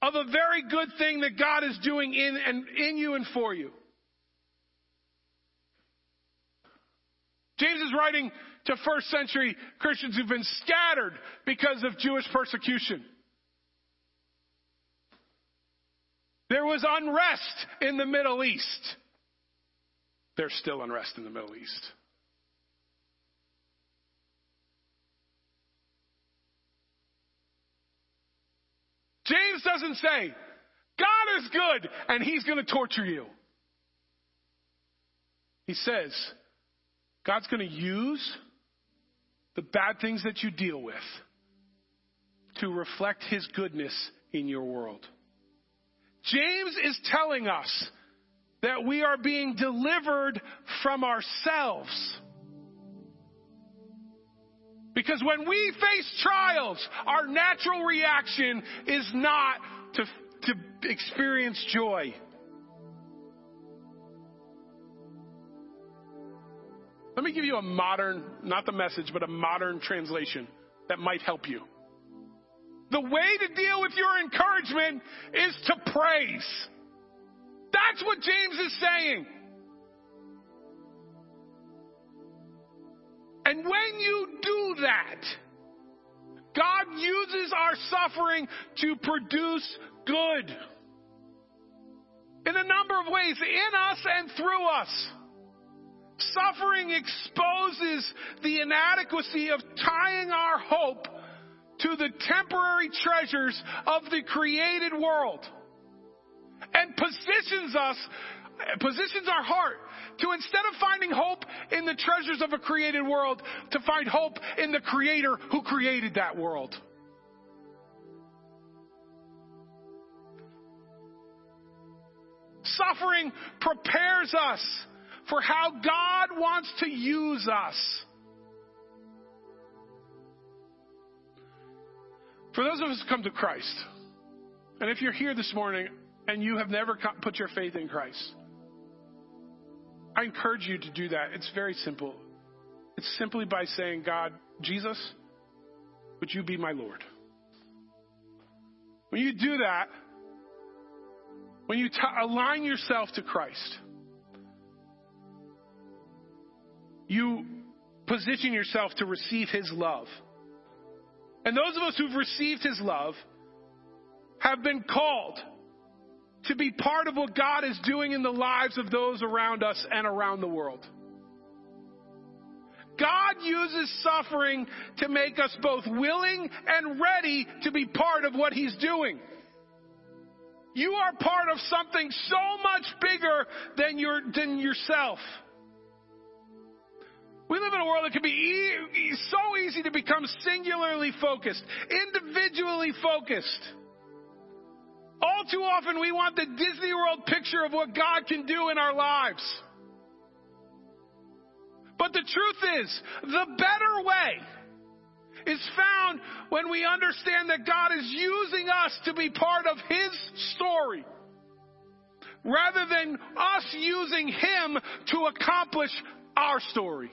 Speaker 1: of a very good thing that God is doing in and in you and for you. James is writing to first century Christians who've been scattered because of Jewish persecution. There was unrest in the Middle East. There's still unrest in the Middle East. James doesn't say, God is good and he's going to torture you. He says, God's going to use the bad things that you deal with to reflect his goodness in your world. James is telling us that we are being delivered from ourselves. Because when we face trials, our natural reaction is not to, to experience joy. Let me give you a modern, not the message, but a modern translation that might help you. The way to deal with your encouragement is to praise. That's what James is saying. And when you do that, God uses our suffering to produce good. In a number of ways, in us and through us. Suffering exposes the inadequacy of tying our hope to the temporary treasures of the created world and positions us, positions our heart to instead of finding hope in the treasures of a created world, to find hope in the creator who created that world. Suffering prepares us for how God wants to use us. For those of us who come to Christ, and if you're here this morning and you have never put your faith in Christ, I encourage you to do that. It's very simple. It's simply by saying, God, Jesus, Would you be my Lord? When you do that, when you t- align yourself to Christ, you position yourself to receive His love. And those of us who've received His love have been called to be part of what God is doing in the lives of those around us and around the world. God uses suffering to make us both willing and ready to be part of what He's doing. You are part of something so much bigger than, your, than yourself. We live in a world that can be e- so easy to become singularly focused, individually focused. All too often, we want the Disney World picture of what God can do in our lives. But the truth is, the better way is found when we understand that God is using us to be part of His story rather than us using Him to accomplish our story.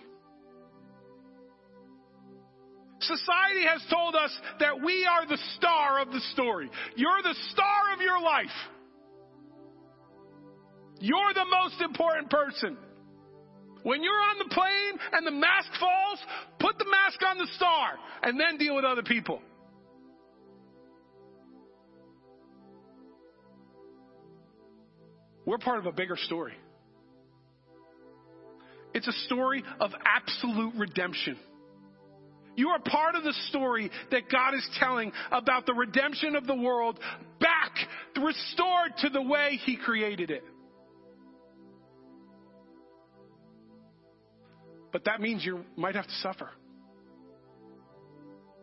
Speaker 1: Society has told us that we are the star of the story. You're the star of your life. You're the most important person. When you're on the plane and the mask falls, put the mask on the star and then deal with other people. We're part of a bigger story. It's a story of absolute redemption. You are part of the story that God is telling about the redemption of the world back, restored to the way He created it. But that means you might have to suffer.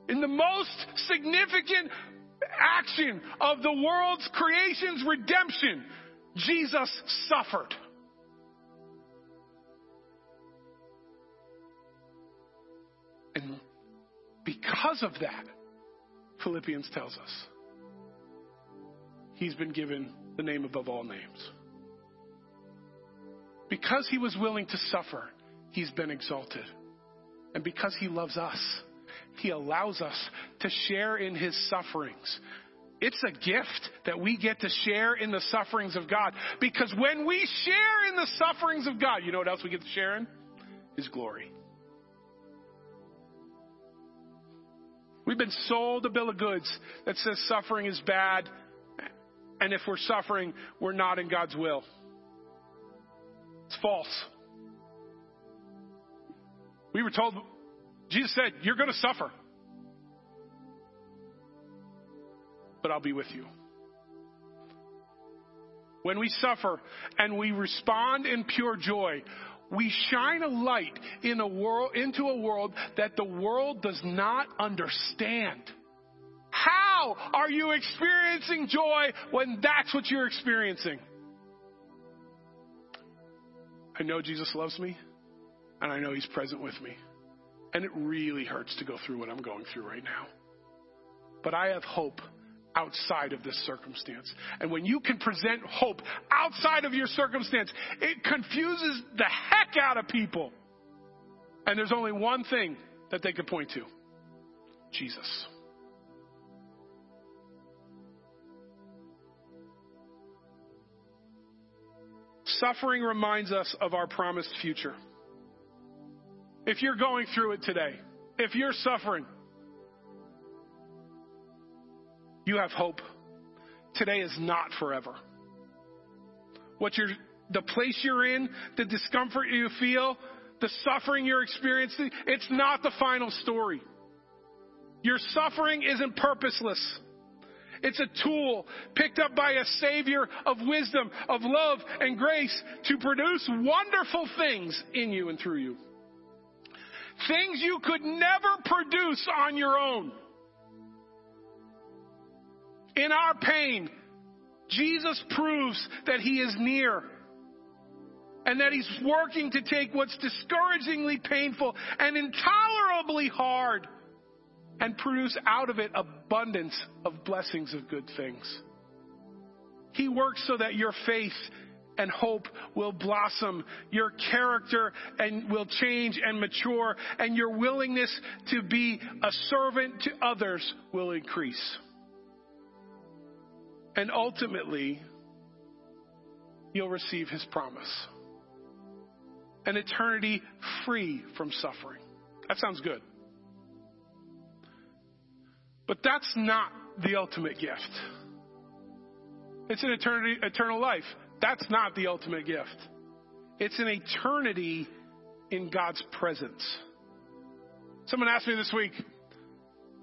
Speaker 1: In the most significant action of the world's creation's redemption, Jesus suffered. Because of that, Philippians tells us, he's been given the name above all names. Because he was willing to suffer, he's been exalted. And because he loves us, he allows us to share in his sufferings. It's a gift that we get to share in the sufferings of God. Because when we share in the sufferings of God, you know what else we get to share in? His glory. We've been sold a bill of goods that says suffering is bad, and if we're suffering, we're not in God's will. It's false. We were told, Jesus said, You're going to suffer, but I'll be with you. When we suffer and we respond in pure joy, we shine a light in a world, into a world that the world does not understand. How are you experiencing joy when that's what you're experiencing? I know Jesus loves me, and I know He's present with me. And it really hurts to go through what I'm going through right now. But I have hope outside of this circumstance. And when you can present hope outside of your circumstance, it confuses the heck out of people. And there's only one thing that they could point to Jesus. Suffering reminds us of our promised future. If you're going through it today, if you're suffering, you have hope. Today is not forever. What you're, the place you're in, the discomfort you feel, the suffering you're experiencing, it's not the final story. Your suffering isn't purposeless. It's a tool picked up by a Savior of wisdom, of love, and grace to produce wonderful things in you and through you. Things you could never produce on your own. In our pain, Jesus proves that He is near and that He's working to take what's discouragingly painful and intolerably hard and produce out of it abundance of blessings of good things. He works so that your faith and hope will blossom. Your character and will change and mature and your willingness to be a servant to others will increase. And ultimately, you'll receive his promise. An eternity free from suffering. That sounds good. But that's not the ultimate gift. It's an eternity, eternal life. That's not the ultimate gift. It's an eternity in God's presence. Someone asked me this week,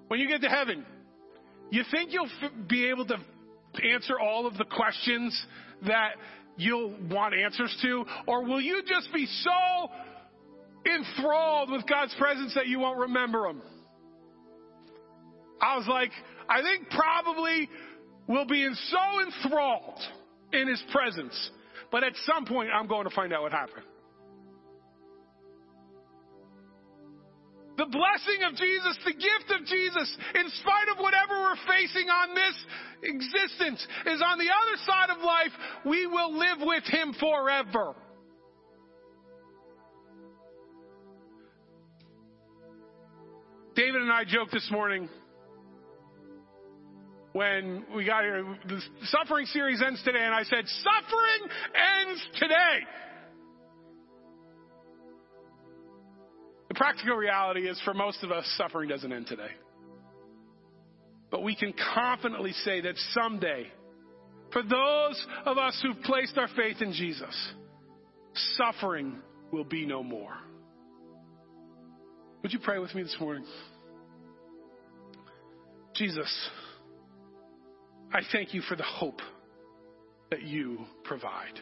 Speaker 1: when you get to heaven, you think you'll f- be able to answer all of the questions that you'll want answers to? Or will you just be so enthralled with God's presence that you won't remember them? I was like, I think probably we'll be in so enthralled in His presence. But at some point, I'm going to find out what happened. The blessing of Jesus, the gift of Jesus, in spite of whatever we're facing on this existence, is on the other side of life, we will live with Him forever. David and I joked this morning when we got here. The suffering series ends today, and I said, Suffering ends today. The practical reality is for most of us, suffering doesn't end today. But we can confidently say that someday, for those of us who've placed our faith in Jesus, suffering will be no more. Would you pray with me this morning? Jesus, I thank you for the hope that you provide.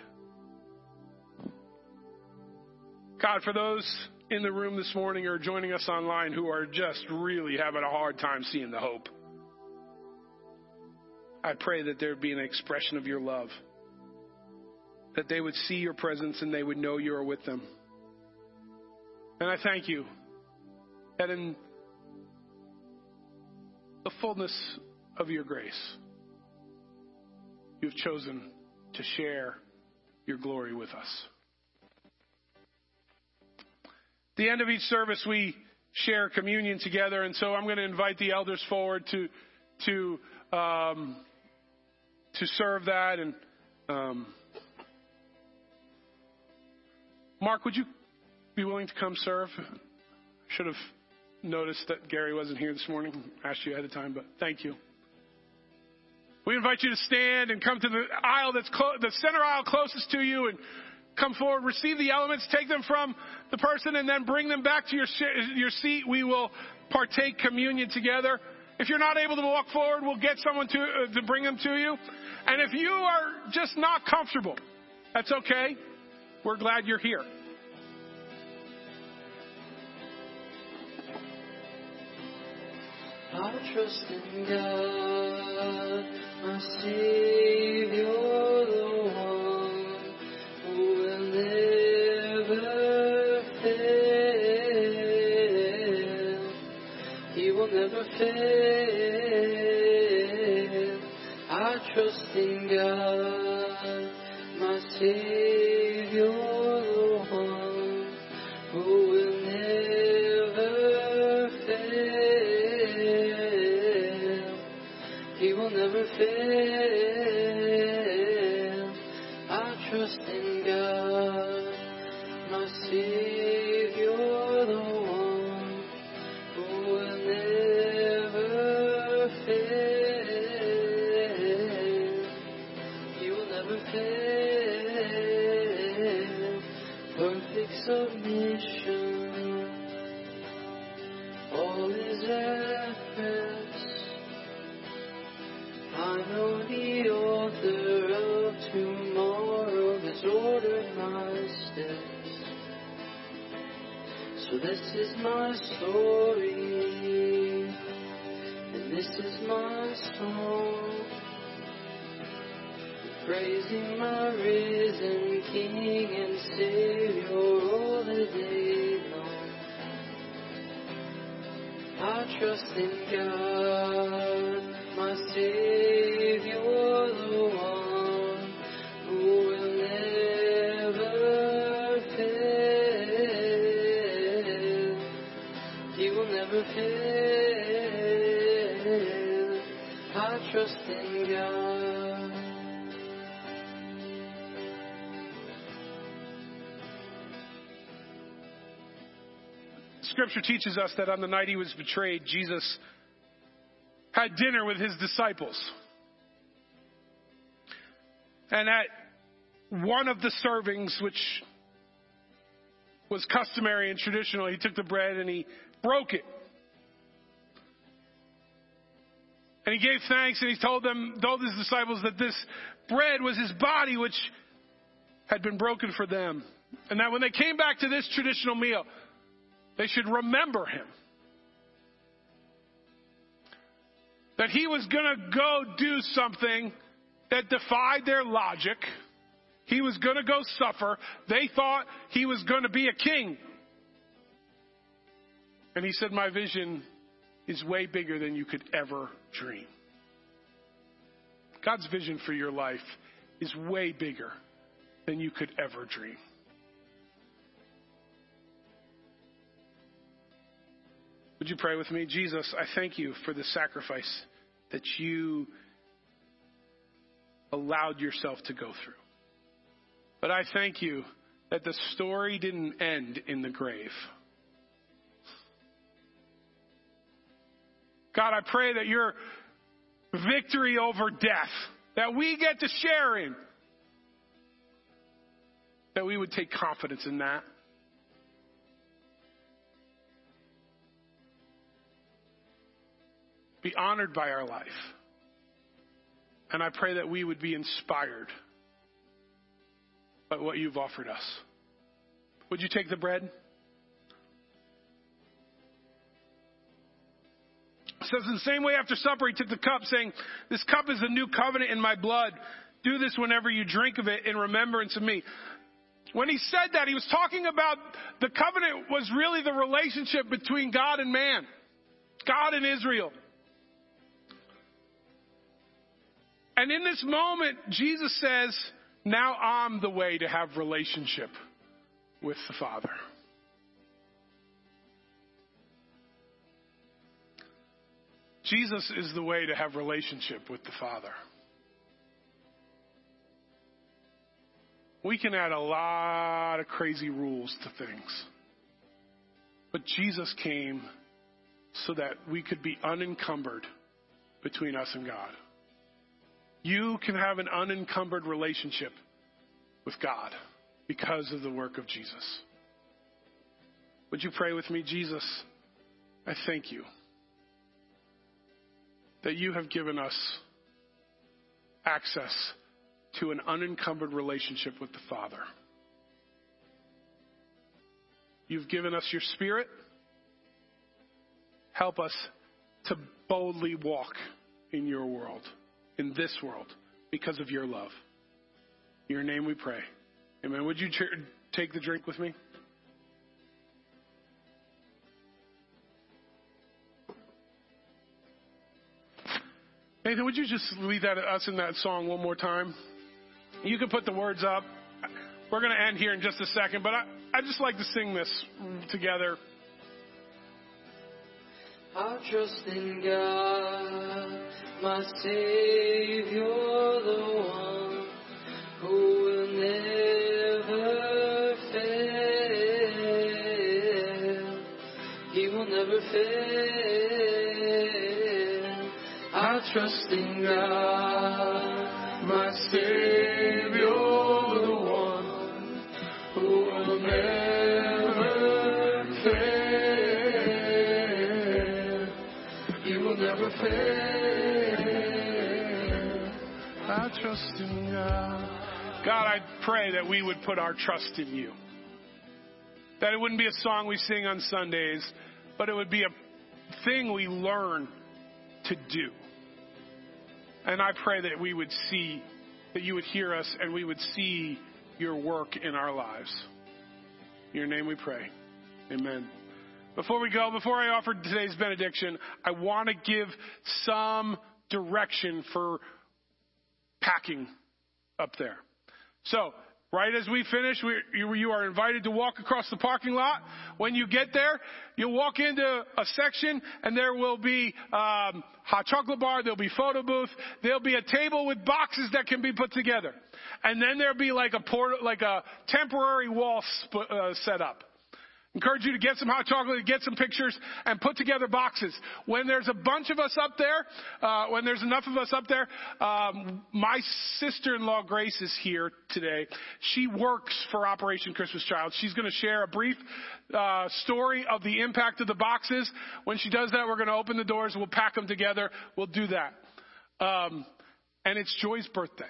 Speaker 1: God, for those in the room this morning or joining us online who are just really having a hard time seeing the hope, I pray that there be an expression of your love, that they would see your presence and they would know you are with them. And I thank you that in the fullness of your grace, you've chosen to share your glory with us. The end of each service, we share communion together, and so I'm going to invite the elders forward to to um, to serve that. And um, Mark, would you be willing to come serve? Should have noticed that Gary wasn't here this morning. Asked you ahead of time, but thank you. We invite you to stand and come to the aisle that's clo- the center aisle closest to you and come forward, receive the elements, take them from the person, and then bring them back to your, your seat. We will partake communion together. If you're not able to walk forward, we'll get someone to, uh, to bring them to you. And if you are just not comfortable, that's okay. We're glad you're here.
Speaker 2: I trust in God, my Savior, fail. I trust in God, my Savior, this is my song. Praising my risen King and Savior all the day long. I trust in God, my Savior,
Speaker 1: Scripture teaches us that on the night he was betrayed, Jesus had dinner with his disciples. And at one of the servings, which was customary and traditional, he took the bread and he broke it. And he gave thanks and he told them, told his disciples that this bread was his body, which had been broken for them. And that when they came back to this traditional meal, they should remember him. That he was going to go do something that defied their logic. He was going to go suffer. They thought he was going to be a king. And he said, My vision is way bigger than you could ever dream. God's vision for your life is way bigger than you could ever dream. Would you pray with me? Jesus, I thank you for the sacrifice that you allowed yourself to go through. But I thank you that the story didn't end in the grave. God, I pray that your victory over death, that we get to share in, that we would take confidence in that. Be honored by our life. And I pray that we would be inspired by what you've offered us. Would you take the bread? It says in the same way after supper he took the cup saying, this cup is the new covenant in my blood. Do this whenever you drink of it in remembrance of me. When he said that, he was talking about the covenant was really the relationship between God and man. God and Israel. And in this moment, Jesus says, now I'm the way to have relationship with the Father. Jesus is the way to have relationship with the Father. We can add a lot of crazy rules to things. But Jesus came so that we could be unencumbered between us and God. You can have an unencumbered relationship with God because of the work of Jesus. Would you pray with me? Jesus, I thank you that you have given us access to an unencumbered relationship with the Father. You've given us your Spirit. Help us to boldly walk in your world, in this world, because of your love. In your name we pray. Amen. Would you ch- take the drink with me? Nathan, would you just lead that us in that song one more time? You can put the words up. We're going to end here in just a second, but I, I just like to sing this together.
Speaker 2: Our trust in God, my Savior, the one who will never fail. He will never fail. I trust in God, my Savior, the one who will never fail. He will never fail.
Speaker 1: Trust in God. God, I pray that we would put our trust in you. That it wouldn't be a song we sing on Sundays, but it would be a thing we learn to do. And I pray that we would see, that you would hear us and we would see your work in our lives. In your name we pray. Amen. Before we go, before I offer today's benediction, I want to give some direction for packing up there. So, Right as we finish, we, you, you are invited to walk across the parking lot. When you get there, you'll walk into a section and there will be um, hot chocolate bar, there'll be photo booth, there'll be a table with boxes that can be put together. And then there'll be like a port, like a temporary wall sp- uh, set up. Encourage you to get some hot chocolate, get some pictures, and put together boxes. When there's a bunch of us up there, uh, when there's enough of us up there, um, my sister-in-law Grace is here today. She works for Operation Christmas Child. She's going to share a brief uh, story of the impact of the boxes. When she does that, we're going to open the doors. We'll pack them together. We'll do that. Um, and it's Joy's birthday.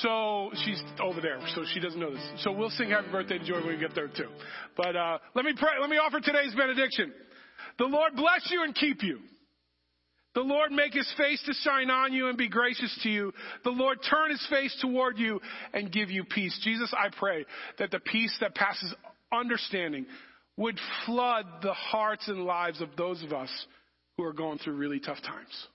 Speaker 1: So she's over there, so she doesn't know this. So we'll sing happy birthday to Joy when we get there too. But uh, let me pray. Let me offer today's benediction. The Lord bless you and keep you. The Lord make his face to shine on you and be gracious to you. The Lord turn his face toward you and give you peace. Jesus, I pray that the peace that passes understanding would flood the hearts and lives of those of us who are going through really tough times.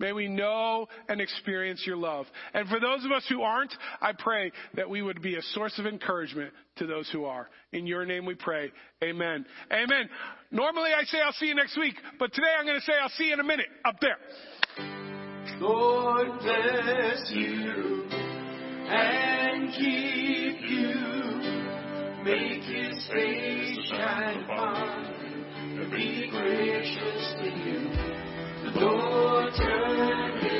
Speaker 1: May we know and experience your love. And for those of us who aren't, I pray that we would be a source of encouragement to those who are. In your name we pray. Amen. Amen. Normally I say I'll see you next week, but today I'm going to say I'll see you in a minute up there.
Speaker 5: Lord bless you and keep you. Make his face shine upon you be gracious to you. Lord turn